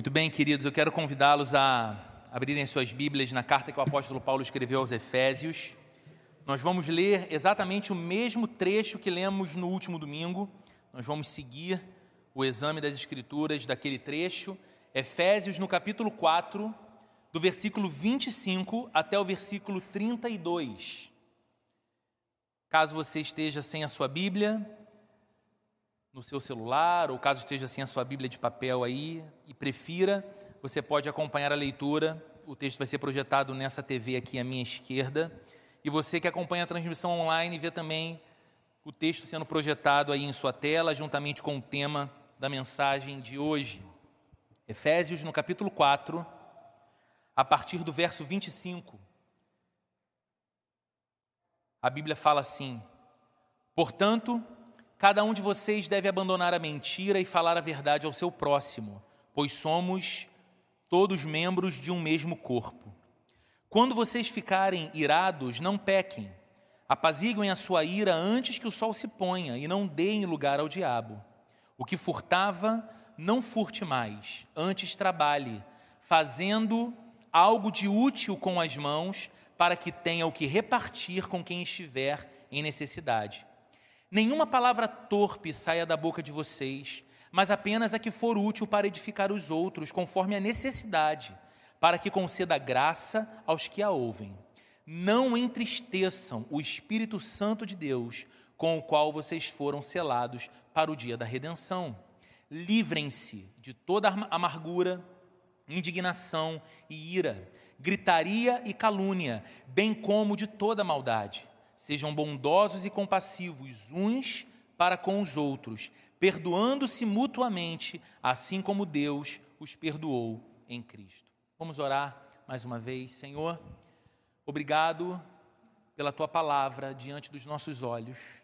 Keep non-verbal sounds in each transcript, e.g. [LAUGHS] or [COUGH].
Muito bem, queridos, eu quero convidá-los a abrirem suas Bíblias na carta que o apóstolo Paulo escreveu aos Efésios. Nós vamos ler exatamente o mesmo trecho que lemos no último domingo. Nós vamos seguir o exame das Escrituras daquele trecho. Efésios, no capítulo 4, do versículo 25 até o versículo 32. Caso você esteja sem a sua Bíblia, no seu celular, ou caso esteja sem a sua Bíblia de papel aí e prefira, você pode acompanhar a leitura. O texto vai ser projetado nessa TV aqui à minha esquerda. E você que acompanha a transmissão online vê também o texto sendo projetado aí em sua tela, juntamente com o tema da mensagem de hoje. Efésios, no capítulo 4, a partir do verso 25. A Bíblia fala assim: Portanto, Cada um de vocês deve abandonar a mentira e falar a verdade ao seu próximo, pois somos todos membros de um mesmo corpo. Quando vocês ficarem irados, não pequem. Apaziguem a sua ira antes que o sol se ponha e não deem lugar ao diabo. O que furtava, não furte mais, antes trabalhe, fazendo algo de útil com as mãos, para que tenha o que repartir com quem estiver em necessidade. Nenhuma palavra torpe saia da boca de vocês, mas apenas a que for útil para edificar os outros, conforme a necessidade, para que conceda graça aos que a ouvem. Não entristeçam o Espírito Santo de Deus, com o qual vocês foram selados para o dia da redenção. Livrem-se de toda amargura, indignação e ira, gritaria e calúnia, bem como de toda maldade Sejam bondosos e compassivos uns para com os outros, perdoando-se mutuamente, assim como Deus os perdoou em Cristo. Vamos orar mais uma vez, Senhor. Obrigado pela tua palavra diante dos nossos olhos.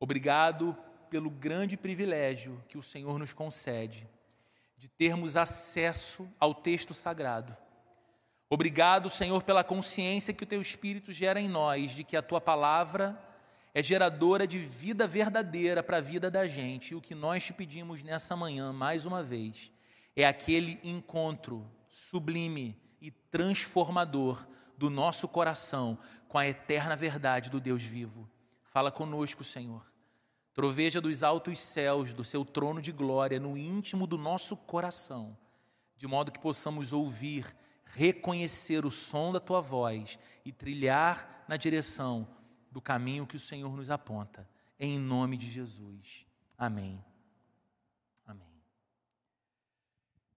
Obrigado pelo grande privilégio que o Senhor nos concede de termos acesso ao texto sagrado Obrigado, Senhor, pela consciência que o teu Espírito gera em nós, de que a tua palavra é geradora de vida verdadeira para a vida da gente. E o que nós te pedimos nessa manhã, mais uma vez, é aquele encontro sublime e transformador do nosso coração com a eterna verdade do Deus vivo. Fala conosco, Senhor. Troveja dos altos céus, do seu trono de glória, no íntimo do nosso coração, de modo que possamos ouvir reconhecer o som da tua voz e trilhar na direção do caminho que o Senhor nos aponta. Em nome de Jesus. Amém. Amém.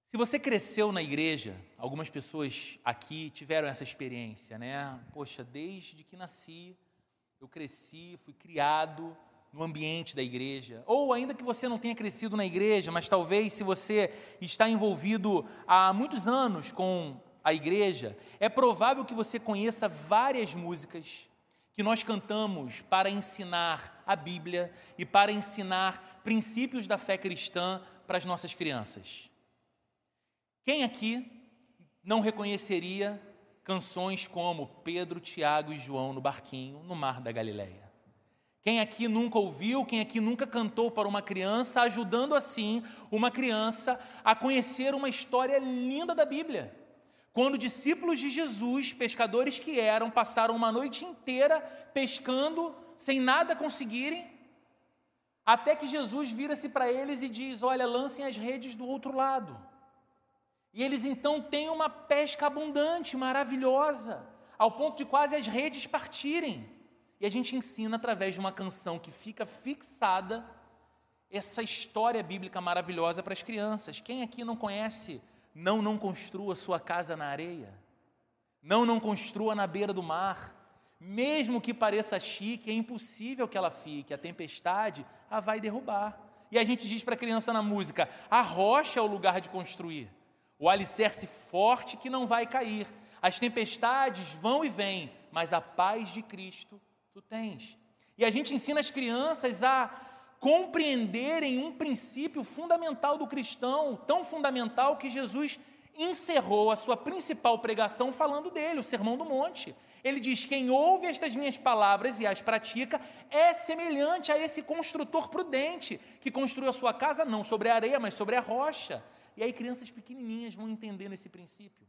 Se você cresceu na igreja, algumas pessoas aqui tiveram essa experiência, né? Poxa, desde que nasci, eu cresci, fui criado no ambiente da igreja. Ou ainda que você não tenha crescido na igreja, mas talvez se você está envolvido há muitos anos com a igreja, é provável que você conheça várias músicas que nós cantamos para ensinar a Bíblia e para ensinar princípios da fé cristã para as nossas crianças. Quem aqui não reconheceria canções como Pedro, Tiago e João no barquinho no mar da Galileia? Quem aqui nunca ouviu, quem aqui nunca cantou para uma criança, ajudando assim uma criança a conhecer uma história linda da Bíblia? Quando discípulos de Jesus, pescadores que eram, passaram uma noite inteira pescando sem nada conseguirem, até que Jesus vira-se para eles e diz: Olha, lancem as redes do outro lado. E eles então têm uma pesca abundante, maravilhosa, ao ponto de quase as redes partirem. E a gente ensina através de uma canção que fica fixada essa história bíblica maravilhosa para as crianças. Quem aqui não conhece não, não construa sua casa na areia. Não, não construa na beira do mar. Mesmo que pareça chique, é impossível que ela fique. A tempestade a vai derrubar. E a gente diz para a criança na música: a rocha é o lugar de construir. O alicerce forte que não vai cair. As tempestades vão e vêm, mas a paz de Cristo tu tens. E a gente ensina as crianças a compreenderem um princípio fundamental do cristão, tão fundamental que Jesus encerrou a sua principal pregação falando dele, o Sermão do Monte. Ele diz: Quem ouve estas minhas palavras e as pratica é semelhante a esse construtor prudente que construiu a sua casa não sobre a areia, mas sobre a rocha. E aí crianças pequenininhas vão entendendo esse princípio.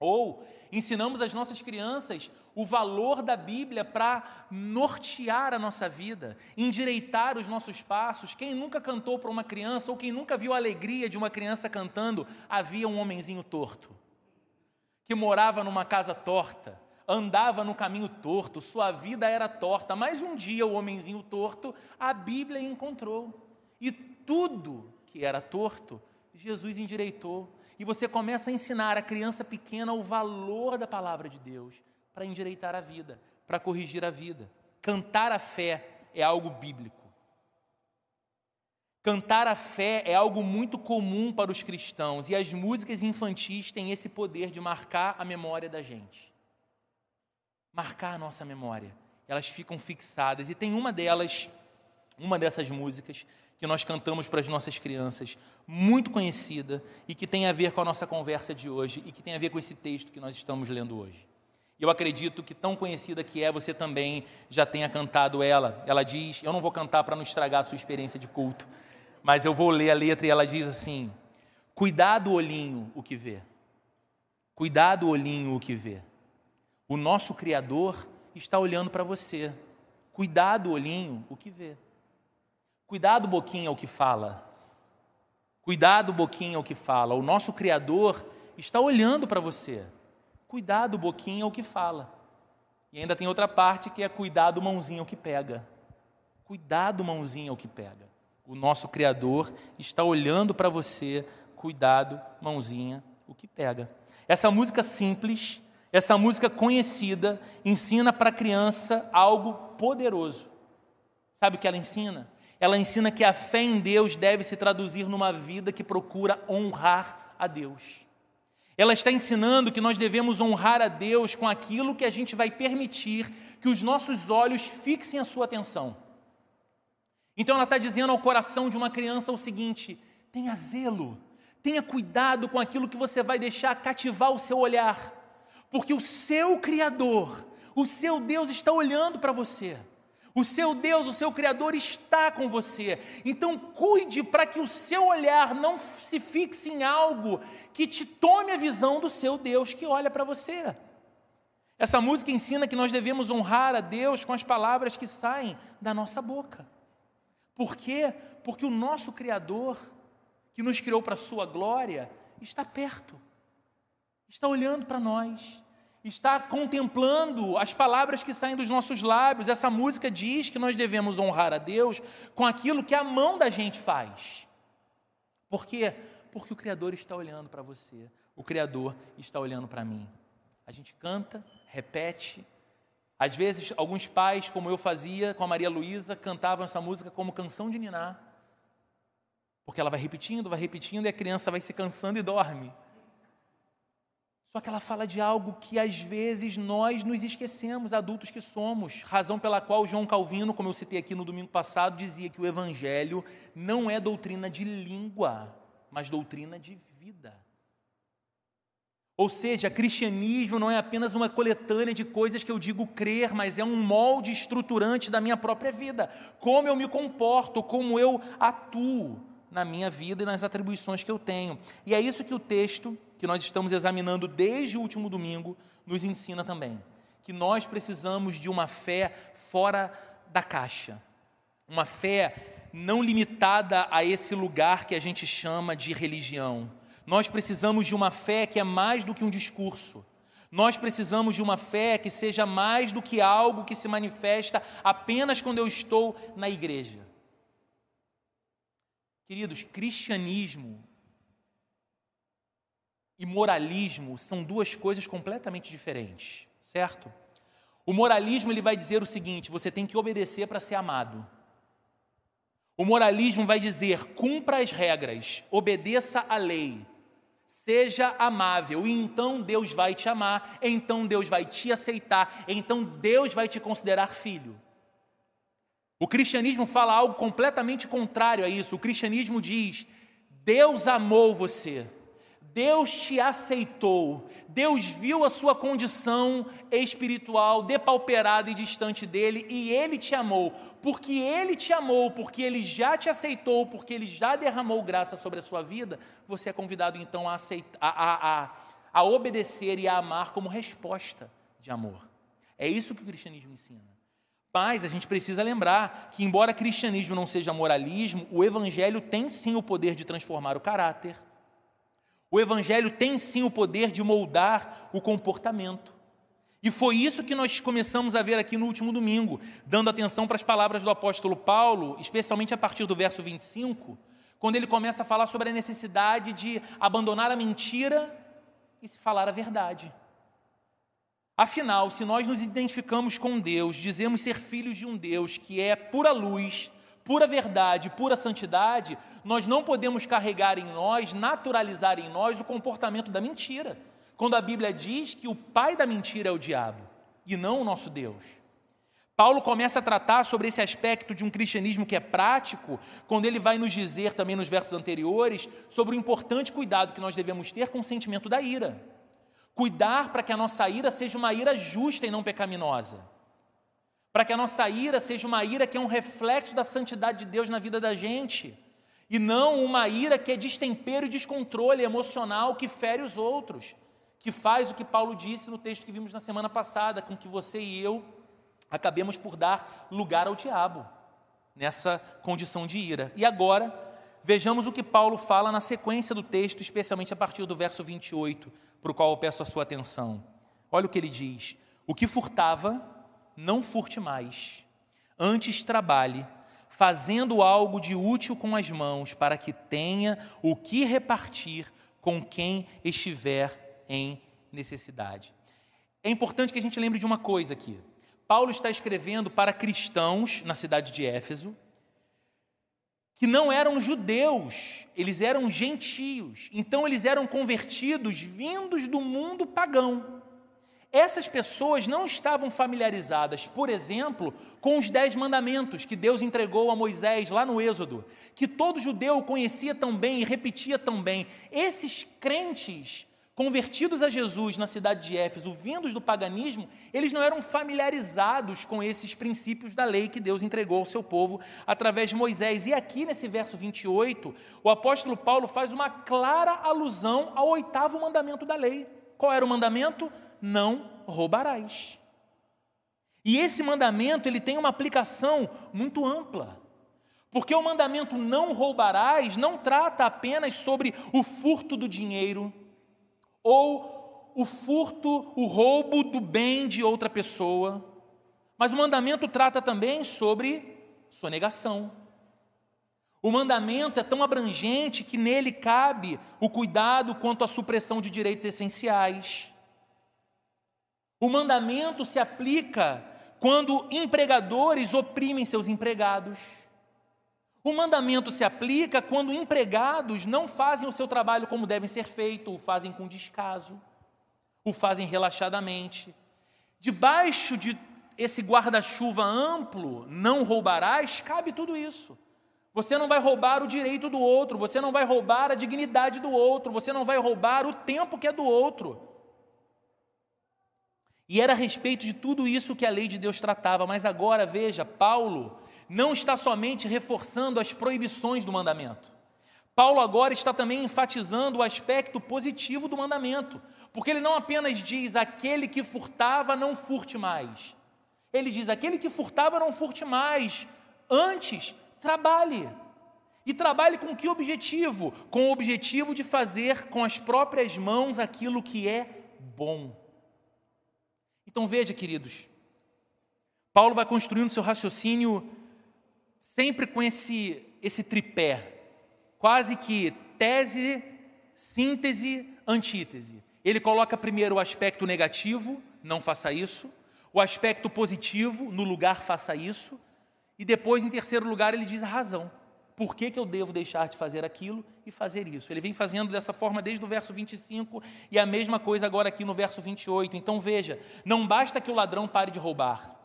Ou ensinamos às nossas crianças o valor da Bíblia para nortear a nossa vida, endireitar os nossos passos. Quem nunca cantou para uma criança ou quem nunca viu a alegria de uma criança cantando, havia um homenzinho torto, que morava numa casa torta, andava no caminho torto, sua vida era torta, mas um dia o homenzinho torto, a Bíblia encontrou. E tudo que era torto, Jesus endireitou e você começa a ensinar a criança pequena o valor da palavra de Deus para endireitar a vida, para corrigir a vida. Cantar a fé é algo bíblico. Cantar a fé é algo muito comum para os cristãos e as músicas infantis têm esse poder de marcar a memória da gente. Marcar a nossa memória. Elas ficam fixadas e tem uma delas, uma dessas músicas que nós cantamos para as nossas crianças, muito conhecida e que tem a ver com a nossa conversa de hoje e que tem a ver com esse texto que nós estamos lendo hoje. Eu acredito que tão conhecida que é, você também já tenha cantado ela. Ela diz, eu não vou cantar para não estragar a sua experiência de culto, mas eu vou ler a letra e ela diz assim: Cuidado, olhinho, o que vê. Cuidado, olhinho, o que vê. O nosso Criador está olhando para você. Cuidado, olhinho, o que vê. Cuidado, boquinha, ao que fala. Cuidado, boquinha, ao que fala. O nosso Criador está olhando para você. Cuidado, boquinha, ao que fala. E ainda tem outra parte que é cuidado, mãozinha, ao que pega. Cuidado, mãozinha, ao que pega. O nosso Criador está olhando para você. Cuidado, mãozinha, o que pega. Essa música simples, essa música conhecida, ensina para a criança algo poderoso. Sabe o que ela ensina? Ela ensina que a fé em Deus deve se traduzir numa vida que procura honrar a Deus. Ela está ensinando que nós devemos honrar a Deus com aquilo que a gente vai permitir que os nossos olhos fixem a sua atenção. Então ela está dizendo ao coração de uma criança o seguinte: tenha zelo, tenha cuidado com aquilo que você vai deixar cativar o seu olhar, porque o seu Criador, o seu Deus está olhando para você. O seu Deus, o seu Criador está com você. Então, cuide para que o seu olhar não se fixe em algo que te tome a visão do seu Deus que olha para você. Essa música ensina que nós devemos honrar a Deus com as palavras que saem da nossa boca. Por quê? Porque o nosso Criador, que nos criou para a sua glória, está perto, está olhando para nós está contemplando as palavras que saem dos nossos lábios. Essa música diz que nós devemos honrar a Deus com aquilo que a mão da gente faz. Por quê? Porque o Criador está olhando para você, o Criador está olhando para mim. A gente canta, repete. Às vezes, alguns pais, como eu fazia com a Maria Luísa, cantavam essa música como canção de ninar. Porque ela vai repetindo, vai repetindo e a criança vai se cansando e dorme. Só que ela fala de algo que às vezes nós nos esquecemos, adultos que somos, razão pela qual João Calvino, como eu citei aqui no domingo passado, dizia que o evangelho não é doutrina de língua, mas doutrina de vida. Ou seja, cristianismo não é apenas uma coletânea de coisas que eu digo crer, mas é um molde estruturante da minha própria vida. Como eu me comporto, como eu atuo na minha vida e nas atribuições que eu tenho. E é isso que o texto que nós estamos examinando desde o último domingo nos ensina também. Que nós precisamos de uma fé fora da caixa. Uma fé não limitada a esse lugar que a gente chama de religião. Nós precisamos de uma fé que é mais do que um discurso. Nós precisamos de uma fé que seja mais do que algo que se manifesta apenas quando eu estou na igreja. Queridos, cristianismo e moralismo são duas coisas completamente diferentes, certo? O moralismo ele vai dizer o seguinte: você tem que obedecer para ser amado. O moralismo vai dizer: cumpra as regras, obedeça a lei, seja amável, e então Deus vai te amar, então Deus vai te aceitar, então Deus vai te considerar filho. O cristianismo fala algo completamente contrário a isso. O cristianismo diz: Deus amou você, Deus te aceitou, Deus viu a sua condição espiritual depauperada e distante dele e ele te amou. Porque ele te amou, porque ele já te aceitou, porque ele já derramou graça sobre a sua vida, você é convidado então a, aceitar, a, a, a obedecer e a amar como resposta de amor. É isso que o cristianismo ensina. Mas a gente precisa lembrar que, embora cristianismo não seja moralismo, o evangelho tem sim o poder de transformar o caráter o Evangelho tem sim o poder de moldar o comportamento. E foi isso que nós começamos a ver aqui no último domingo, dando atenção para as palavras do apóstolo Paulo, especialmente a partir do verso 25, quando ele começa a falar sobre a necessidade de abandonar a mentira e se falar a verdade. Afinal, se nós nos identificamos com Deus, dizemos ser filhos de um Deus que é pura luz, pura verdade, pura santidade, nós não podemos carregar em nós, naturalizar em nós o comportamento da mentira. Quando a Bíblia diz que o pai da mentira é o diabo e não o nosso Deus. Paulo começa a tratar sobre esse aspecto de um cristianismo que é prático, quando ele vai nos dizer também nos versos anteriores sobre o importante cuidado que nós devemos ter com o sentimento da ira. Cuidar para que a nossa ira seja uma ira justa e não pecaminosa para que a nossa ira seja uma ira que é um reflexo da santidade de Deus na vida da gente, e não uma ira que é destempero e descontrole emocional que fere os outros, que faz o que Paulo disse no texto que vimos na semana passada, com que você e eu acabemos por dar lugar ao diabo nessa condição de ira. E agora, vejamos o que Paulo fala na sequência do texto, especialmente a partir do verso 28, para o qual eu peço a sua atenção. Olha o que ele diz: O que furtava, não furte mais. Antes trabalhe, fazendo algo de útil com as mãos, para que tenha o que repartir com quem estiver em necessidade. É importante que a gente lembre de uma coisa aqui. Paulo está escrevendo para cristãos na cidade de Éfeso, que não eram judeus, eles eram gentios. Então eles eram convertidos vindos do mundo pagão. Essas pessoas não estavam familiarizadas, por exemplo, com os dez mandamentos que Deus entregou a Moisés lá no Êxodo, que todo judeu conhecia tão bem e repetia tão bem. Esses crentes convertidos a Jesus na cidade de Éfeso, vindos do paganismo, eles não eram familiarizados com esses princípios da lei que Deus entregou ao seu povo através de Moisés. E aqui nesse verso 28, o apóstolo Paulo faz uma clara alusão ao oitavo mandamento da lei. Qual era o mandamento? Não roubarás. E esse mandamento ele tem uma aplicação muito ampla. Porque o mandamento não roubarás não trata apenas sobre o furto do dinheiro ou o furto, o roubo do bem de outra pessoa, mas o mandamento trata também sobre sonegação. O mandamento é tão abrangente que nele cabe o cuidado quanto à supressão de direitos essenciais. O mandamento se aplica quando empregadores oprimem seus empregados. O mandamento se aplica quando empregados não fazem o seu trabalho como deve ser feito, o fazem com descaso, o fazem relaxadamente. Debaixo de esse guarda-chuva amplo, não roubarás, cabe tudo isso. Você não vai roubar o direito do outro, você não vai roubar a dignidade do outro, você não vai roubar o tempo que é do outro. E era a respeito de tudo isso que a lei de Deus tratava, mas agora veja, Paulo não está somente reforçando as proibições do mandamento. Paulo agora está também enfatizando o aspecto positivo do mandamento, porque ele não apenas diz aquele que furtava não furte mais. Ele diz aquele que furtava não furte mais. Antes, trabalhe. E trabalhe com que objetivo? Com o objetivo de fazer com as próprias mãos aquilo que é bom. Então veja, queridos, Paulo vai construindo seu raciocínio sempre com esse, esse tripé, quase que tese, síntese, antítese. Ele coloca primeiro o aspecto negativo, não faça isso, o aspecto positivo, no lugar faça isso, e depois, em terceiro lugar, ele diz a razão. Por que, que eu devo deixar de fazer aquilo e fazer isso? Ele vem fazendo dessa forma desde o verso 25 e a mesma coisa agora aqui no verso 28. Então veja: não basta que o ladrão pare de roubar,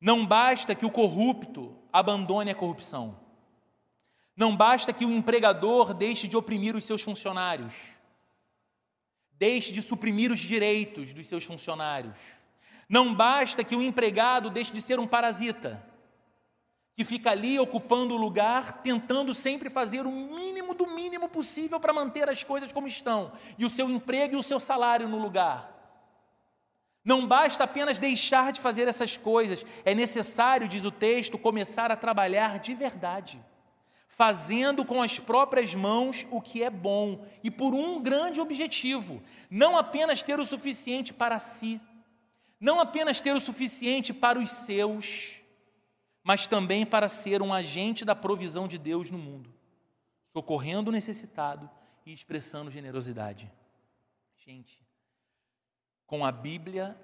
não basta que o corrupto abandone a corrupção, Não basta que o empregador deixe de oprimir os seus funcionários, deixe de suprimir os direitos dos seus funcionários. Não basta que o empregado deixe de ser um parasita, que fica ali ocupando o lugar, tentando sempre fazer o mínimo do mínimo possível para manter as coisas como estão, e o seu emprego e o seu salário no lugar. Não basta apenas deixar de fazer essas coisas, é necessário, diz o texto, começar a trabalhar de verdade fazendo com as próprias mãos o que é bom e por um grande objetivo: não apenas ter o suficiente para si, não apenas ter o suficiente para os seus, mas também para ser um agente da provisão de Deus no mundo, socorrendo o necessitado e expressando generosidade. Gente, com a Bíblia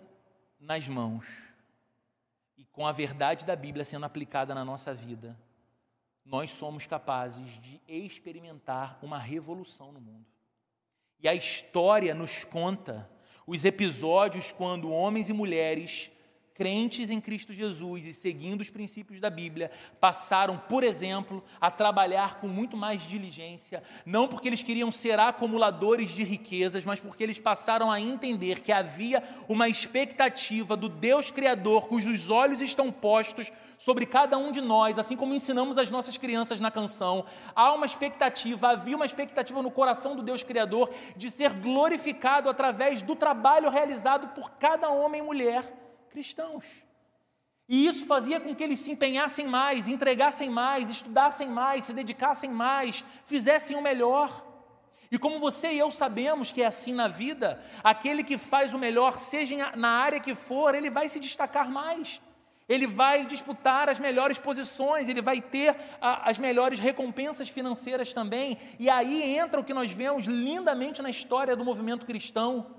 nas mãos e com a verdade da Bíblia sendo aplicada na nossa vida, nós somos capazes de experimentar uma revolução no mundo. E a história nos conta os episódios quando homens e mulheres crentes em Cristo Jesus e seguindo os princípios da Bíblia, passaram, por exemplo, a trabalhar com muito mais diligência, não porque eles queriam ser acumuladores de riquezas, mas porque eles passaram a entender que havia uma expectativa do Deus Criador, cujos olhos estão postos sobre cada um de nós, assim como ensinamos as nossas crianças na canção. Há uma expectativa, havia uma expectativa no coração do Deus Criador de ser glorificado através do trabalho realizado por cada homem e mulher cristãos. E isso fazia com que eles se empenhassem mais, entregassem mais, estudassem mais, se dedicassem mais, fizessem o melhor. E como você e eu sabemos que é assim na vida, aquele que faz o melhor, seja na área que for, ele vai se destacar mais. Ele vai disputar as melhores posições, ele vai ter a, as melhores recompensas financeiras também. E aí entra o que nós vemos lindamente na história do movimento cristão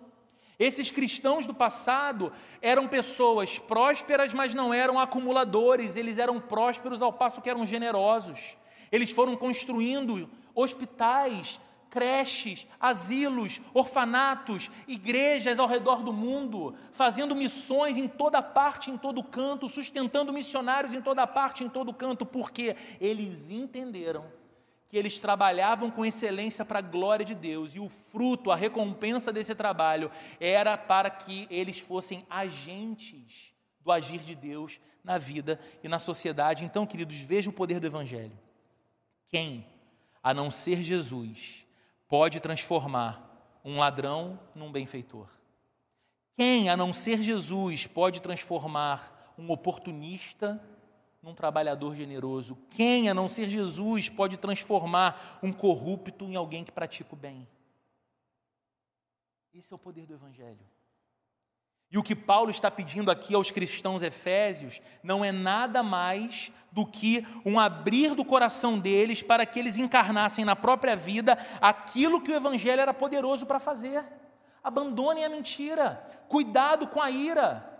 esses cristãos do passado eram pessoas prósperas, mas não eram acumuladores, eles eram prósperos ao passo que eram generosos. Eles foram construindo hospitais, creches, asilos, orfanatos, igrejas ao redor do mundo, fazendo missões em toda parte, em todo canto, sustentando missionários em toda parte, em todo canto, porque eles entenderam que eles trabalhavam com excelência para a glória de Deus, e o fruto, a recompensa desse trabalho era para que eles fossem agentes do agir de Deus na vida e na sociedade. Então, queridos, veja o poder do Evangelho. Quem, a não ser Jesus, pode transformar um ladrão num benfeitor? Quem, a não ser Jesus, pode transformar um oportunista num trabalhador generoso. Quem, a não ser Jesus, pode transformar um corrupto em alguém que pratica o bem? Esse é o poder do Evangelho. E o que Paulo está pedindo aqui aos cristãos efésios não é nada mais do que um abrir do coração deles para que eles encarnassem na própria vida aquilo que o Evangelho era poderoso para fazer. Abandonem a mentira, cuidado com a ira,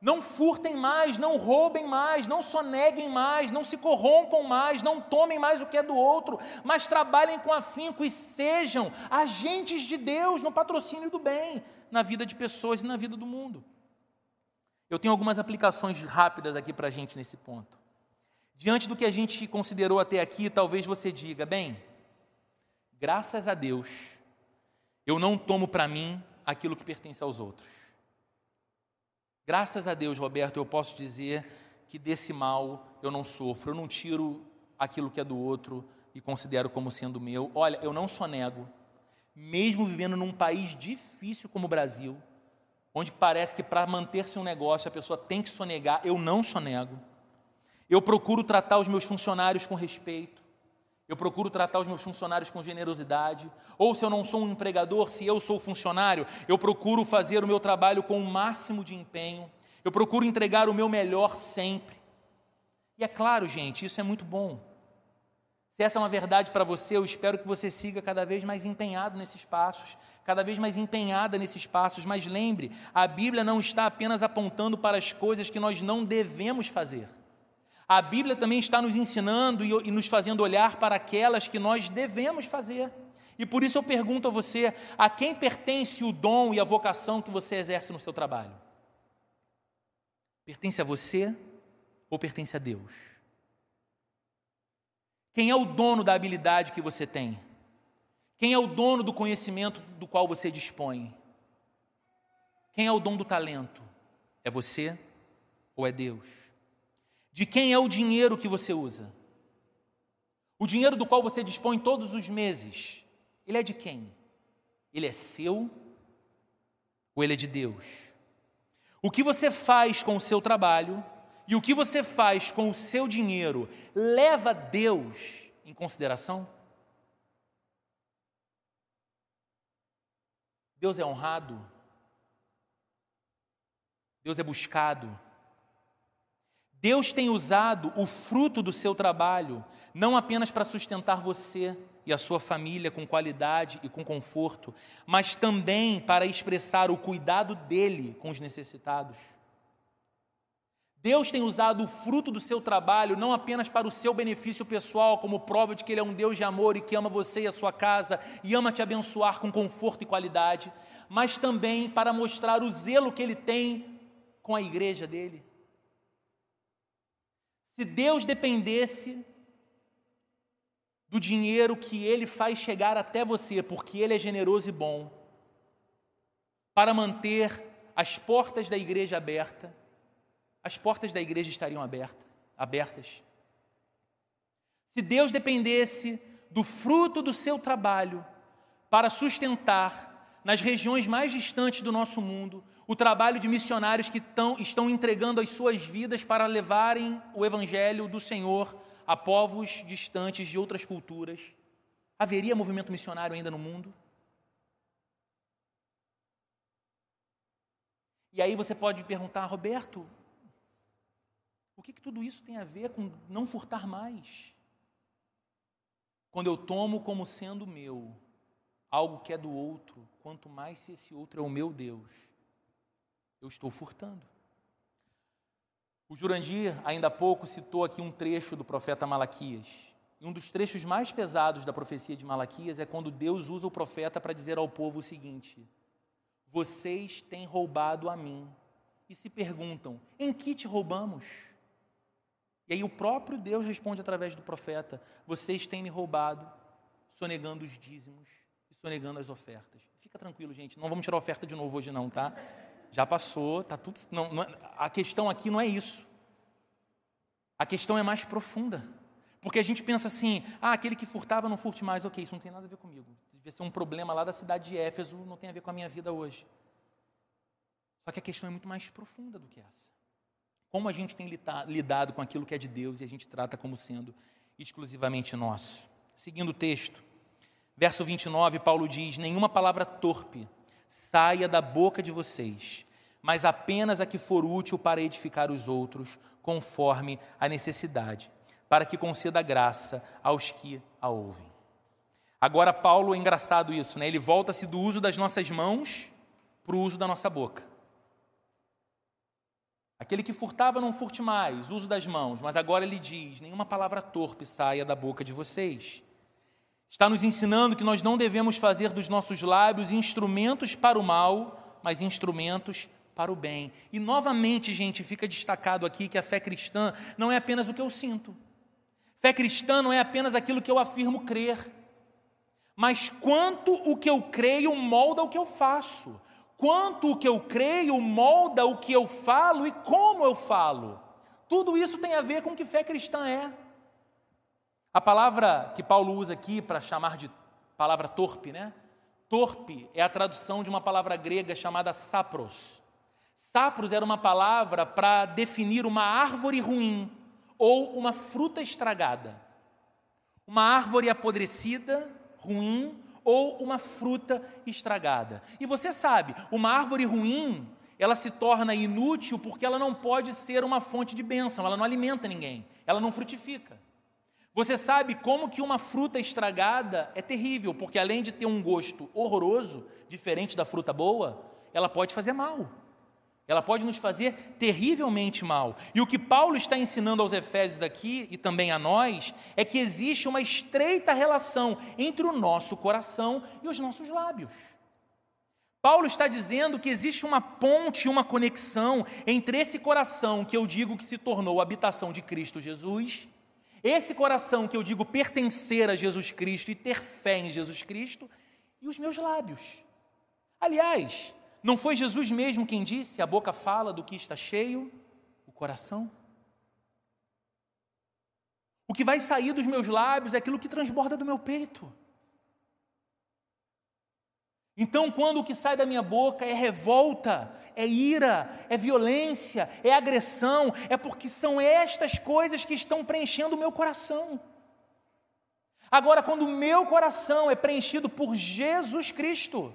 não furtem mais, não roubem mais, não soneguem mais, não se corrompam mais, não tomem mais o que é do outro, mas trabalhem com afinco e sejam agentes de Deus no patrocínio do bem, na vida de pessoas e na vida do mundo. Eu tenho algumas aplicações rápidas aqui para a gente nesse ponto. Diante do que a gente considerou até aqui, talvez você diga: bem, graças a Deus, eu não tomo para mim aquilo que pertence aos outros. Graças a Deus, Roberto, eu posso dizer que desse mal eu não sofro, eu não tiro aquilo que é do outro e considero como sendo meu. Olha, eu não sonego, mesmo vivendo num país difícil como o Brasil, onde parece que para manter-se um negócio a pessoa tem que sonegar, eu não sonego. Eu procuro tratar os meus funcionários com respeito. Eu procuro tratar os meus funcionários com generosidade. Ou se eu não sou um empregador, se eu sou funcionário, eu procuro fazer o meu trabalho com o máximo de empenho. Eu procuro entregar o meu melhor sempre. E é claro, gente, isso é muito bom. Se essa é uma verdade para você, eu espero que você siga cada vez mais empenhado nesses passos, cada vez mais empenhada nesses passos. Mas lembre, a Bíblia não está apenas apontando para as coisas que nós não devemos fazer. A Bíblia também está nos ensinando e, nos fazendo olhar para aquelas que nós devemos fazer. E por isso eu pergunto a você: a quem pertence o dom e a vocação que você exerce no seu trabalho? Pertence a você ou pertence a Deus? Quem é o dono da habilidade que você tem? Quem é o dono do conhecimento do qual você dispõe? Quem é o dono do talento? É você ou é Deus? De quem é o dinheiro que você usa? O dinheiro do qual você dispõe todos os meses, ele é de quem? Ele é seu ou ele é de Deus? O que você faz com o seu trabalho e o que você faz com o seu dinheiro leva Deus em consideração? Deus é honrado? Deus é buscado? Deus tem usado o fruto do seu trabalho não apenas para sustentar você e a sua família com qualidade e com conforto, mas também para expressar o cuidado dele com os necessitados. Deus tem usado o fruto do seu trabalho não apenas para o seu benefício pessoal, como prova de que Ele é um Deus de amor e que ama você e a sua casa e ama te abençoar com conforto e qualidade, mas também para mostrar o zelo que Ele tem com a igreja dele. Se Deus dependesse do dinheiro que Ele faz chegar até você, porque Ele é generoso e bom, para manter as portas da igreja abertas, as portas da igreja estariam abertas, abertas. Se Deus dependesse do fruto do seu trabalho para sustentar nas regiões mais distantes do nosso mundo o trabalho de missionários que tão, estão entregando as suas vidas para levarem o evangelho do Senhor a povos distantes de outras culturas, haveria movimento missionário ainda no mundo? E aí você pode perguntar, Roberto, o que, que tudo isso tem a ver com não furtar mais? Quando eu tomo como sendo meu algo que é do outro, quanto mais se esse outro é o meu Deus, eu estou furtando. O Jurandir, ainda há pouco, citou aqui um trecho do profeta Malaquias. E um dos trechos mais pesados da profecia de Malaquias é quando Deus usa o profeta para dizer ao povo o seguinte: Vocês têm roubado a mim. E se perguntam: Em que te roubamos? E aí o próprio Deus responde através do profeta: Vocês têm me roubado, sonegando os dízimos e sonegando as ofertas. Fica tranquilo, gente, não vamos tirar oferta de novo hoje, não, tá? Já passou, tá tudo. Não, não, a questão aqui não é isso. A questão é mais profunda. Porque a gente pensa assim: ah, aquele que furtava não furte mais, ok, isso não tem nada a ver comigo. Devia ser um problema lá da cidade de Éfeso, não tem a ver com a minha vida hoje. Só que a questão é muito mais profunda do que essa. Como a gente tem lidado com aquilo que é de Deus e a gente trata como sendo exclusivamente nosso. Seguindo o texto, verso 29, Paulo diz: Nenhuma palavra torpe saia da boca de vocês, mas apenas a que for útil para edificar os outros, conforme a necessidade, para que conceda graça aos que a ouvem. Agora, Paulo, é engraçado isso, né? ele volta-se do uso das nossas mãos para o uso da nossa boca. Aquele que furtava não furte mais, uso das mãos, mas agora ele diz: nenhuma palavra torpe saia da boca de vocês. Está nos ensinando que nós não devemos fazer dos nossos lábios instrumentos para o mal, mas instrumentos para o bem. E novamente, gente, fica destacado aqui que a fé cristã não é apenas o que eu sinto. Fé cristã não é apenas aquilo que eu afirmo crer, mas quanto o que eu creio molda o que eu faço quanto o que eu creio molda o que eu falo e como eu falo. Tudo isso tem a ver com o que fé cristã é. A palavra que Paulo usa aqui para chamar de palavra torpe, né? Torpe é a tradução de uma palavra grega chamada sapros. Sapros era uma palavra para definir uma árvore ruim ou uma fruta estragada. Uma árvore apodrecida, ruim, ou uma fruta estragada. E você sabe, uma árvore ruim, ela se torna inútil porque ela não pode ser uma fonte de bênção, ela não alimenta ninguém, ela não frutifica. Você sabe como que uma fruta estragada é terrível, porque além de ter um gosto horroroso, diferente da fruta boa, ela pode fazer mal. Ela pode nos fazer terrivelmente mal. E o que Paulo está ensinando aos Efésios aqui e também a nós é que existe uma estreita relação entre o nosso coração e os nossos lábios. Paulo está dizendo que existe uma ponte, uma conexão entre esse coração que eu digo que se tornou a habitação de Cristo Jesus Esse coração que eu digo pertencer a Jesus Cristo e ter fé em Jesus Cristo e os meus lábios. Aliás, não foi Jesus mesmo quem disse: a boca fala do que está cheio, o coração? O que vai sair dos meus lábios é aquilo que transborda do meu peito. Então, quando o que sai da minha boca é revolta, é ira, é violência, é agressão, é porque são estas coisas que estão preenchendo o meu coração. Agora, quando o meu coração é preenchido por Jesus Cristo,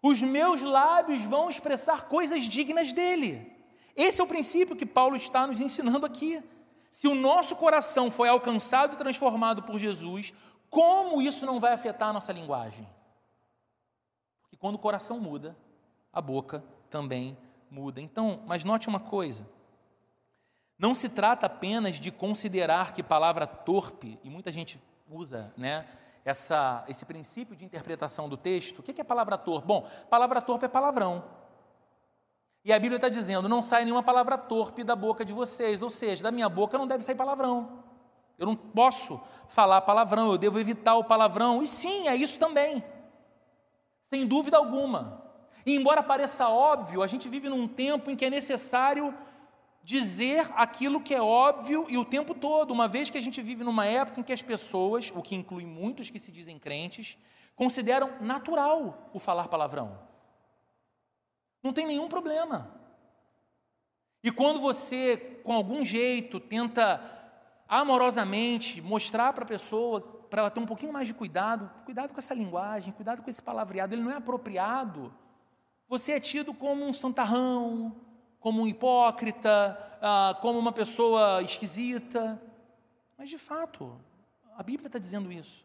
os meus lábios vão expressar coisas dignas dele. Esse é o princípio que Paulo está nos ensinando aqui. Se o nosso coração foi alcançado e transformado por Jesus, como isso não vai afetar a nossa linguagem? Porque quando o coração muda, a boca também muda. Então, mas note uma coisa: não se trata apenas de considerar que palavra torpe, e muita gente usa, né? Essa, esse princípio de interpretação do texto. O que é palavra torpe? Bom, palavra torpe é palavrão. E a Bíblia está dizendo: não sai nenhuma palavra torpe da boca de vocês, ou seja, da minha boca não deve sair palavrão. Eu não posso falar palavrão, eu devo evitar o palavrão. E sim, é isso também, sem dúvida alguma. E embora pareça óbvio, a gente vive num tempo em que é necessário dizer aquilo que é óbvio e o tempo todo, uma vez que a gente vive numa época em que as pessoas, o que inclui muitos que se dizem crentes, consideram natural o falar palavrão. Não tem nenhum problema. E quando você, com algum jeito, tenta amorosamente mostrar para a pessoa, para ela ter um pouquinho mais de cuidado, cuidado com essa linguagem, cuidado com esse palavreado, ele não é apropriado, você é tido como um santarrão, como um hipócrita, ah, como uma pessoa esquisita. Mas, de fato, a Bíblia está dizendo isso.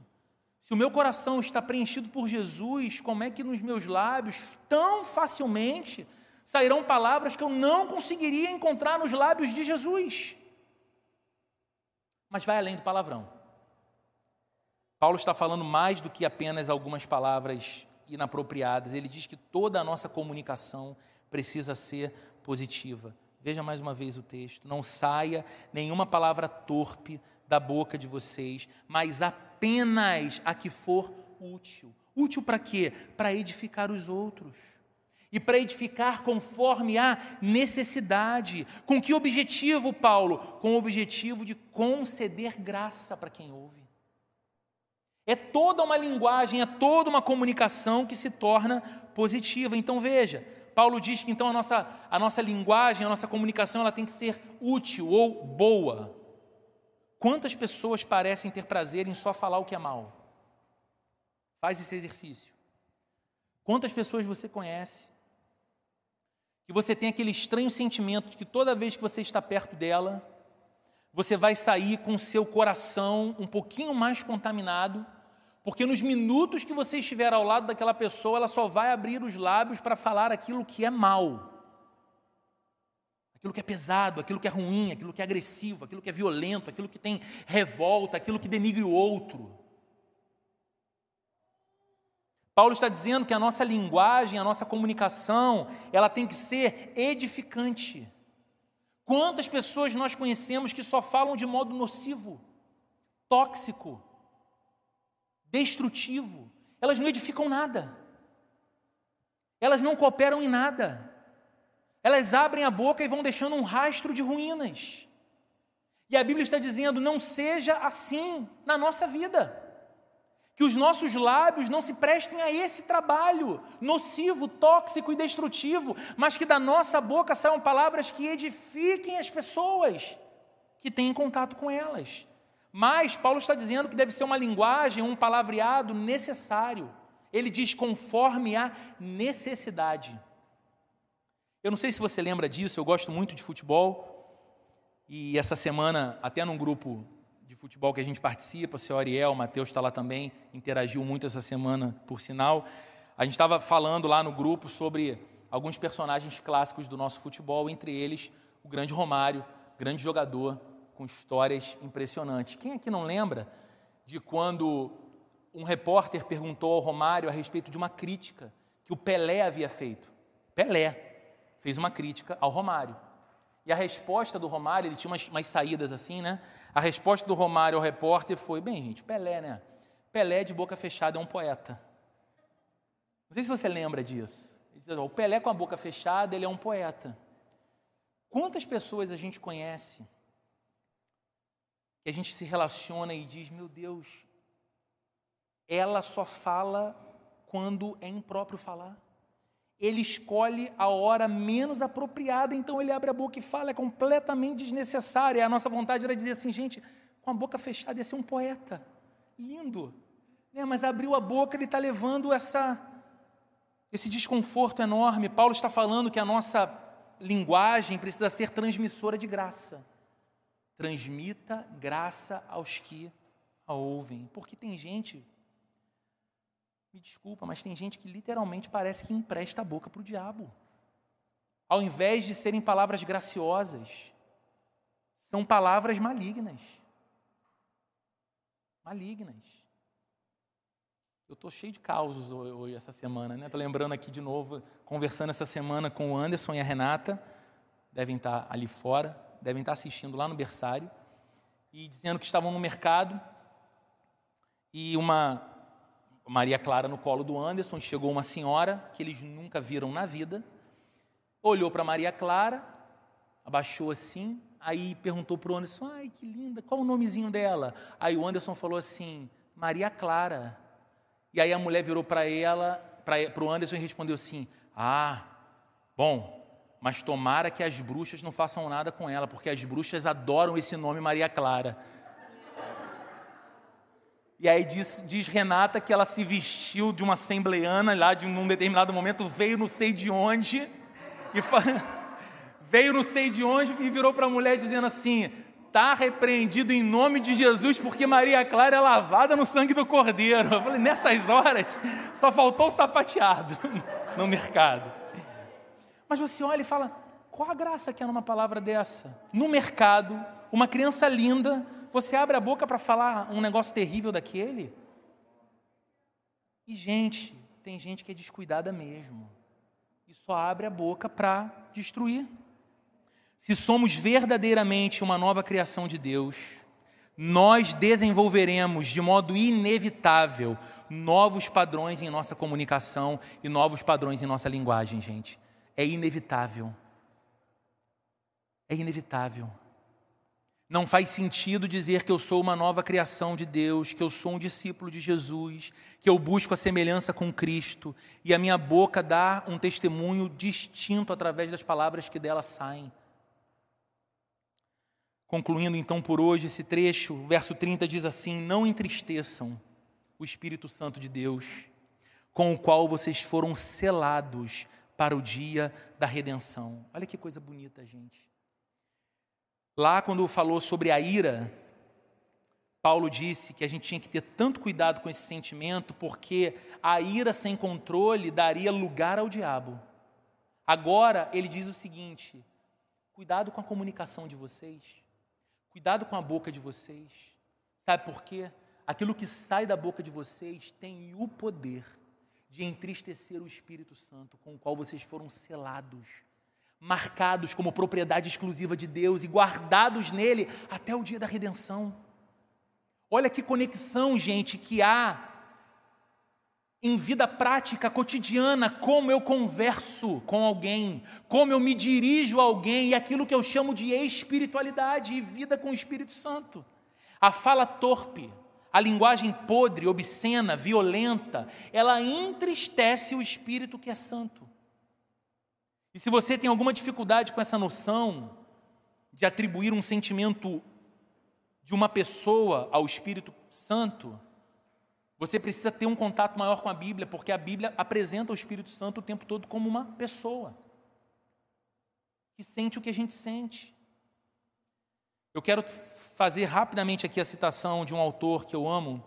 Se o meu coração está preenchido por Jesus, como é que nos meus lábios, tão facilmente, sairão palavras que eu não conseguiria encontrar nos lábios de Jesus? Mas vai além do palavrão. Paulo está falando mais do que apenas algumas palavras inapropriadas. Ele diz que toda a nossa comunicação precisa ser positiva. Veja mais uma vez o texto. Não saia nenhuma palavra torpe da boca de vocês, mas apenas a que for útil. Útil para quê? Para edificar os outros. E para edificar conforme a necessidade. Com que objetivo, Paulo? Com o objetivo de conceder graça para quem ouve. É toda uma linguagem, é toda uma comunicação que se torna positiva. Então veja, Paulo diz que então a nossa, a nossa linguagem, a nossa comunicação, ela tem que ser útil ou boa. Quantas pessoas parecem ter prazer em só falar o que é mal? Faz esse exercício. Quantas pessoas você conhece que você tem aquele estranho sentimento de que toda vez que você está perto dela, você vai sair com seu coração um pouquinho mais contaminado, porque nos minutos que você estiver ao lado daquela pessoa, ela só vai abrir os lábios para falar aquilo que é mal, aquilo que é pesado, aquilo que é ruim, aquilo que é agressivo, aquilo que é violento, aquilo que tem revolta, aquilo que denigre o outro. Paulo está dizendo que a nossa linguagem, a nossa comunicação, ela tem que ser edificante. Quantas pessoas nós conhecemos que só falam de modo nocivo, tóxico, destrutivo? Elas não edificam nada. Elas não cooperam em nada. Elas abrem a boca e vão deixando um rastro de ruínas. E a Bíblia está dizendo: não seja assim na nossa vida que os nossos lábios não se prestem a esse trabalho nocivo, tóxico e destrutivo, mas que da nossa boca saiam palavras que edifiquem as pessoas que têm contato com elas. Mas Paulo está dizendo que deve ser uma linguagem, um palavreado necessário. Ele diz conforme a necessidade. Eu não sei se você lembra disso, eu gosto muito de futebol. E essa semana, até num grupo de futebol que a gente participa, o seu Ariel, o Matheus está lá também, interagiu muito essa semana, por sinal. A gente estava falando lá no grupo sobre alguns personagens clássicos do nosso futebol, entre eles o grande Romário, grande jogador, com histórias impressionantes. Quem aqui não lembra de quando um repórter perguntou ao Romário a respeito de uma crítica que o Pelé havia feito? Pelé fez uma crítica ao Romário. E a resposta do Romário, ele tinha umas, umas saídas assim, né? A resposta do Romário ao repórter foi: bem, gente, Pelé, né? Pelé de boca fechada é um poeta. Não sei se você lembra disso. O Pelé com a boca fechada, ele é um poeta. Quantas pessoas a gente conhece que a gente se relaciona e diz: meu Deus, ela só fala quando é impróprio falar. Ele escolhe a hora menos apropriada, então ele abre a boca e fala, é completamente desnecessário. a nossa vontade era dizer assim, gente, com a boca fechada ia ser um poeta, lindo. Né? Mas abriu a boca, ele está levando essa, esse desconforto enorme. Paulo está falando que a nossa linguagem precisa ser transmissora de graça. Transmita graça aos que a ouvem. Porque tem gente me desculpa, mas tem gente que literalmente parece que empresta a boca para o diabo. Ao invés de serem palavras graciosas, são palavras malignas. Malignas. Eu estou cheio de causos hoje, essa semana, né? Estou lembrando aqui de novo, conversando essa semana com o Anderson e a Renata, devem estar ali fora, devem estar assistindo lá no berçário, e dizendo que estavam no mercado e uma Maria Clara no colo do Anderson, chegou uma senhora que eles nunca viram na vida, olhou para Maria Clara, abaixou assim, aí perguntou para o Anderson, ai que linda, qual o nomezinho dela? Aí o Anderson falou assim, Maria Clara. E aí a mulher virou para ela, para o Anderson e respondeu assim, ah, bom, mas tomara que as bruxas não façam nada com ela, porque as bruxas adoram esse nome Maria Clara. E aí diz, diz, Renata que ela se vestiu de uma assembleiana lá de um determinado momento, veio não sei de onde, e fa... [LAUGHS] veio não sei de onde e virou para a mulher dizendo assim: está repreendido em nome de Jesus, porque Maria Clara é lavada no sangue do Cordeiro. Eu falei, nessas horas, só faltou o sapateado [LAUGHS] no mercado. Mas você olha e fala, qual a graça que é numa palavra dessa? No mercado, uma criança linda você abre a boca para falar um negócio terrível daquele? E, gente, tem gente que é descuidada mesmo. E só abre a boca para destruir. Se somos verdadeiramente uma nova criação de Deus, nós desenvolveremos de modo inevitável novos padrões em nossa comunicação e novos padrões em nossa linguagem, gente. É inevitável. É inevitável. Não faz sentido dizer que eu sou uma nova criação de Deus, que eu sou um discípulo de Jesus, que eu busco a semelhança com Cristo e a minha boca dá um testemunho distinto através das palavras que dela saem. Concluindo então por hoje esse trecho, o verso 30 diz assim: Não entristeçam o Espírito Santo de Deus, com o qual vocês foram selados para o dia da redenção. Olha que coisa bonita, gente. Lá, quando falou sobre a ira, Paulo disse que a gente tinha que ter tanto cuidado com esse sentimento, porque a ira sem controle daria lugar ao diabo. Agora, ele diz o seguinte: cuidado com a comunicação de vocês, cuidado com a boca de vocês. Sabe por quê? Aquilo que sai da boca de vocês tem o poder de entristecer o Espírito Santo, com o qual vocês foram selados marcados como propriedade exclusiva de Deus e guardados nele até o dia da redenção. Olha que conexão, gente, que há em vida prática, cotidiana, como eu converso com alguém, como eu me dirijo a alguém e aquilo que eu chamo de espiritualidade e vida com o Espírito Santo. A fala torpe, a linguagem podre, obscena, violenta, ela entristece o espírito que é santo. E se você tem alguma dificuldade com essa noção de atribuir um sentimento de uma pessoa ao Espírito Santo, você precisa ter um contato maior com a Bíblia, porque a Bíblia apresenta o Espírito Santo o tempo todo como uma pessoa que sente o que a gente sente. Eu quero fazer rapidamente aqui a citação de um autor que eu amo,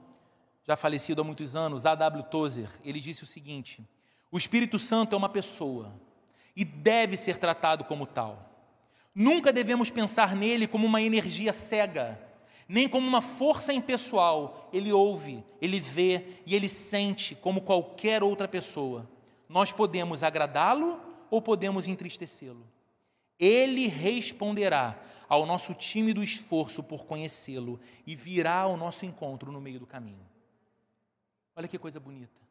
já falecido há muitos anos, A.W. Tozer. Ele disse o seguinte: O Espírito Santo é uma pessoa e deve ser tratado como tal. Nunca devemos pensar nele como uma energia cega, nem como uma força impessoal. Ele ouve, ele vê e ele sente como qualquer outra pessoa. Nós podemos agradá-lo ou podemos entristecê-lo. Ele responderá ao nosso tímido esforço por conhecê-lo e virá ao nosso encontro no meio do caminho. Olha que coisa bonita.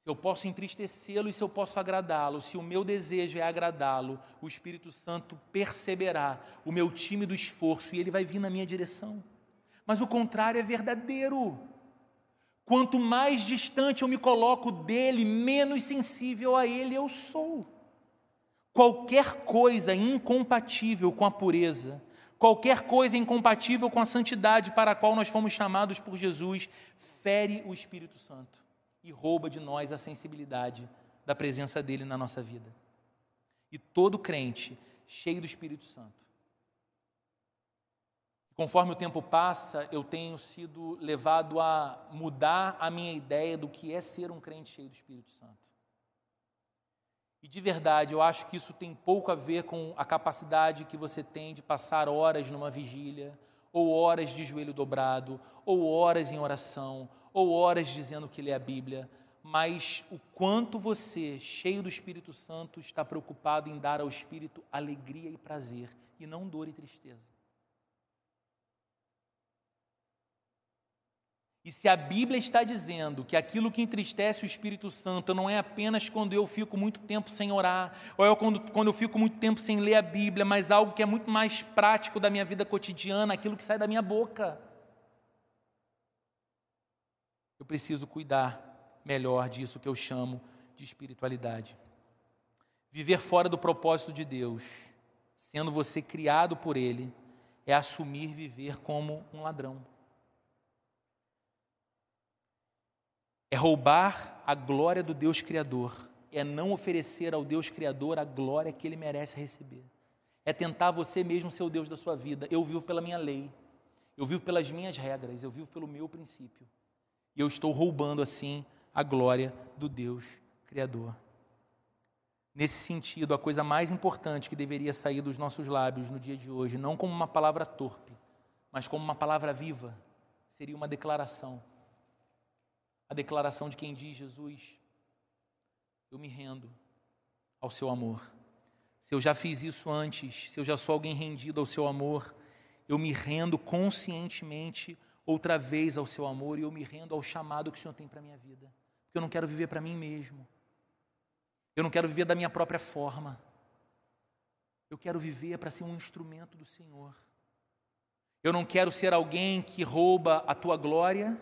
Se eu posso entristecê-lo e se eu posso agradá-lo, se o meu desejo é agradá-lo, o Espírito Santo perceberá o meu tímido esforço e ele vai vir na minha direção. Mas o contrário é verdadeiro. Quanto mais distante eu me coloco dele, menos sensível a ele eu sou. Qualquer coisa incompatível com a pureza, qualquer coisa incompatível com a santidade para a qual nós fomos chamados por Jesus, fere o Espírito Santo e rouba de nós a sensibilidade da presença dele na nossa vida. E todo crente cheio do Espírito Santo Conforme o tempo passa, eu tenho sido levado a mudar a minha ideia do que é ser um crente cheio do Espírito Santo. E de verdade, eu acho que isso tem pouco a ver com a capacidade que você tem de passar horas numa vigília, ou horas de joelho dobrado, ou horas em oração, ou horas dizendo que lê a Bíblia, mas o quanto você, cheio do Espírito Santo, está preocupado em dar ao Espírito alegria e prazer, e não dor e tristeza. E se a Bíblia está dizendo que aquilo que entristece o Espírito Santo não é apenas quando eu fico muito tempo sem orar, ou é quando, quando eu fico muito tempo sem ler a Bíblia, mas algo que é muito mais prático da minha vida cotidiana, aquilo que sai da minha boca. Eu preciso cuidar melhor disso que eu chamo de espiritualidade. Viver fora do propósito de Deus, sendo você criado por Ele, é assumir viver como um ladrão. É roubar a glória do Deus Criador, é não oferecer ao Deus Criador a glória que ele merece receber. É tentar você mesmo ser o Deus da sua vida. Eu vivo pela minha lei, eu vivo pelas minhas regras, eu vivo pelo meu princípio. E eu estou roubando assim a glória do Deus Criador. Nesse sentido, a coisa mais importante que deveria sair dos nossos lábios no dia de hoje, não como uma palavra torpe, mas como uma palavra viva, seria uma declaração a declaração de quem diz: Jesus, eu me rendo ao seu amor. Se eu já fiz isso antes, se eu já sou alguém rendido ao seu amor, eu me rendo conscientemente outra vez ao seu amor e eu me rendo ao chamado que o Senhor tem para a minha vida. Porque eu não quero viver para mim mesmo. Eu não quero viver da minha própria forma. Eu quero viver para ser um instrumento do Senhor. Eu não quero ser alguém que rouba a tua glória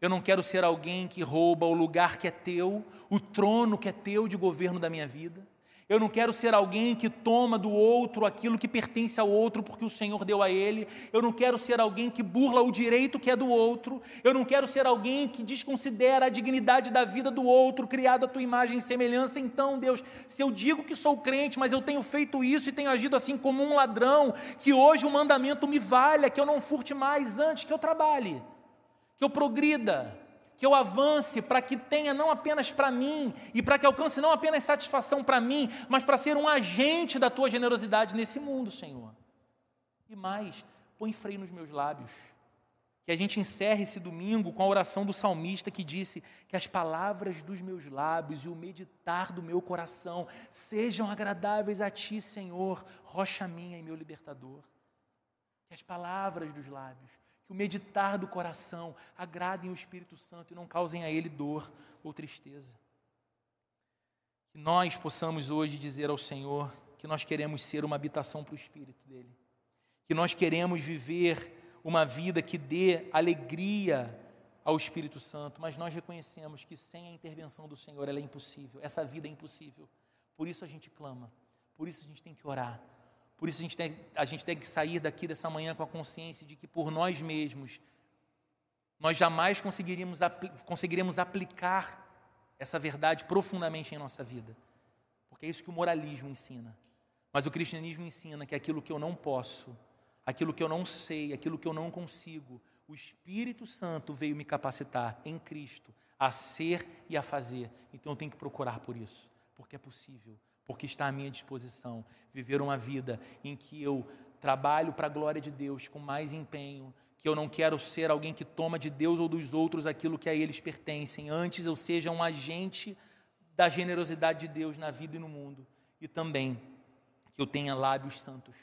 eu não quero ser alguém que rouba o lugar que é teu, o trono que é teu de governo da minha vida. Eu não quero ser alguém que toma do outro aquilo que pertence ao outro porque o Senhor deu a ele. Eu não quero ser alguém que burla o direito que é do outro. Eu não quero ser alguém que desconsidera a dignidade da vida do outro, criado à tua imagem e semelhança. Então, Deus, se eu digo que sou crente, mas eu tenho feito isso e tenho agido assim como um ladrão, que hoje o mandamento me valha, que eu não furte mais antes que eu trabalhe que eu progrida, que eu avance para que tenha não apenas para mim e para que alcance não apenas satisfação para mim, mas para ser um agente da tua generosidade nesse mundo, Senhor. E mais, põe freio nos meus lábios. Que a gente encerre esse domingo com a oração do salmista que disse que as palavras dos meus lábios e o meditar do meu coração sejam agradáveis a ti, Senhor, rocha minha e meu libertador. Que as palavras dos lábios que o meditar do coração agradem o Espírito Santo e não causem a ele dor ou tristeza. Que nós possamos hoje dizer ao Senhor que nós queremos ser uma habitação para o Espírito dele, que nós queremos viver uma vida que dê alegria ao Espírito Santo, mas nós reconhecemos que sem a intervenção do Senhor ela é impossível, essa vida é impossível. Por isso a gente clama, por isso a gente tem que orar, por isso a gente, tem, a gente tem que sair daqui dessa manhã com a consciência de que por nós mesmos, nós jamais conseguiríamos, conseguiríamos aplicar essa verdade profundamente em nossa vida. Porque é isso que o moralismo ensina. Mas o cristianismo ensina que aquilo que eu não posso, aquilo que eu não sei, aquilo que eu não consigo, o Espírito Santo veio me capacitar em Cristo a ser e a fazer. Então eu tenho que procurar por isso, porque é possível porque está à minha disposição viver uma vida em que eu trabalho para a glória de Deus com mais empenho, que eu não quero ser alguém que toma de Deus ou dos outros aquilo que a eles pertencem, antes eu seja um agente da generosidade de Deus na vida e no mundo, e também que eu tenha lábios santos,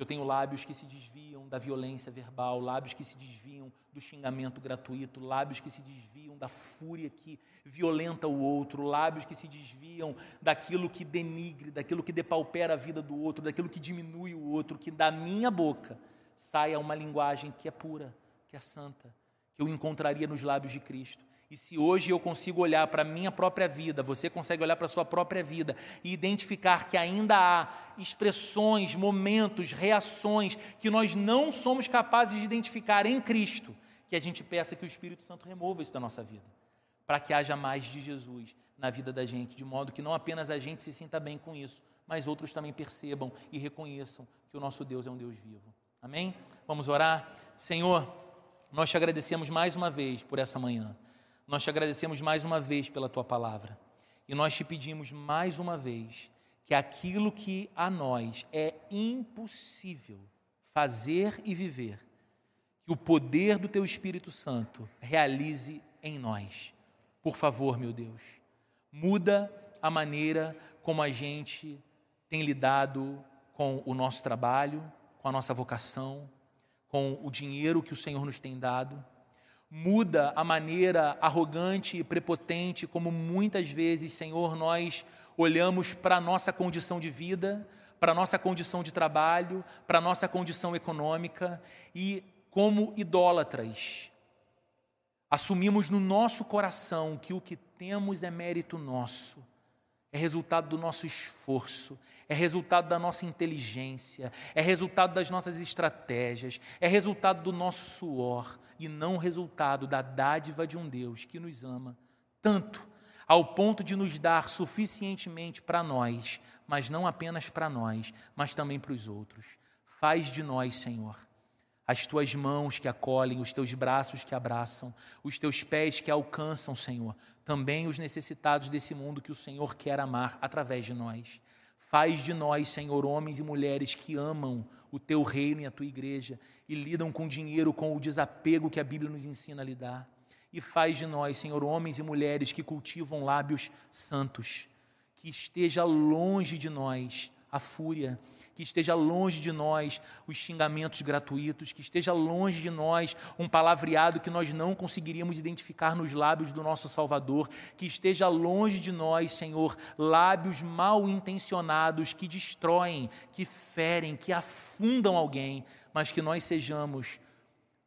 eu tenho lábios que se desviam da violência verbal, lábios que se desviam do xingamento gratuito, lábios que se desviam da fúria que violenta o outro, lábios que se desviam daquilo que denigre, daquilo que depaupera a vida do outro, daquilo que diminui o outro, que da minha boca saia uma linguagem que é pura, que é santa, que eu encontraria nos lábios de Cristo. E se hoje eu consigo olhar para a minha própria vida, você consegue olhar para a sua própria vida e identificar que ainda há expressões, momentos, reações que nós não somos capazes de identificar em Cristo, que a gente peça que o Espírito Santo remova isso da nossa vida, para que haja mais de Jesus na vida da gente, de modo que não apenas a gente se sinta bem com isso, mas outros também percebam e reconheçam que o nosso Deus é um Deus vivo. Amém? Vamos orar? Senhor, nós te agradecemos mais uma vez por essa manhã. Nós te agradecemos mais uma vez pela tua palavra. E nós te pedimos mais uma vez que aquilo que a nós é impossível fazer e viver, que o poder do teu Espírito Santo realize em nós. Por favor, meu Deus, muda a maneira como a gente tem lidado com o nosso trabalho, com a nossa vocação, com o dinheiro que o Senhor nos tem dado muda a maneira arrogante e prepotente como muitas vezes, Senhor, nós olhamos para a nossa condição de vida, para a nossa condição de trabalho, para a nossa condição econômica e como idólatras. Assumimos no nosso coração que o que temos é mérito nosso, é resultado do nosso esforço, é resultado da nossa inteligência, é resultado das nossas estratégias, é resultado do nosso suor e não resultado da dádiva de um Deus que nos ama tanto ao ponto de nos dar suficientemente para nós, mas não apenas para nós, mas também para os outros. Faz de nós, Senhor, as tuas mãos que acolhem, os teus braços que abraçam, os teus pés que alcançam, Senhor, também os necessitados desse mundo que o Senhor quer amar através de nós. Faz de nós, Senhor, homens e mulheres que amam o teu reino e a tua igreja e lidam com dinheiro com o desapego que a Bíblia nos ensina a lidar. E faz de nós, Senhor, homens e mulheres que cultivam lábios santos, que esteja longe de nós a fúria, que esteja longe de nós os xingamentos gratuitos, que esteja longe de nós um palavreado que nós não conseguiríamos identificar nos lábios do nosso Salvador, que esteja longe de nós, Senhor, lábios mal intencionados que destroem, que ferem, que afundam alguém, mas que nós sejamos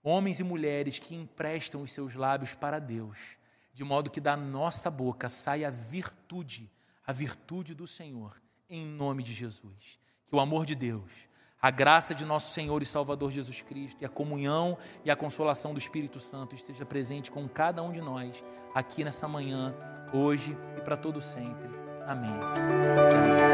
homens e mulheres que emprestam os seus lábios para Deus, de modo que da nossa boca saia a virtude, a virtude do Senhor em nome de Jesus. Que o amor de Deus, a graça de nosso Senhor e Salvador Jesus Cristo e a comunhão e a consolação do Espírito Santo esteja presente com cada um de nós aqui nessa manhã, hoje e para todo sempre. Amém. Amém.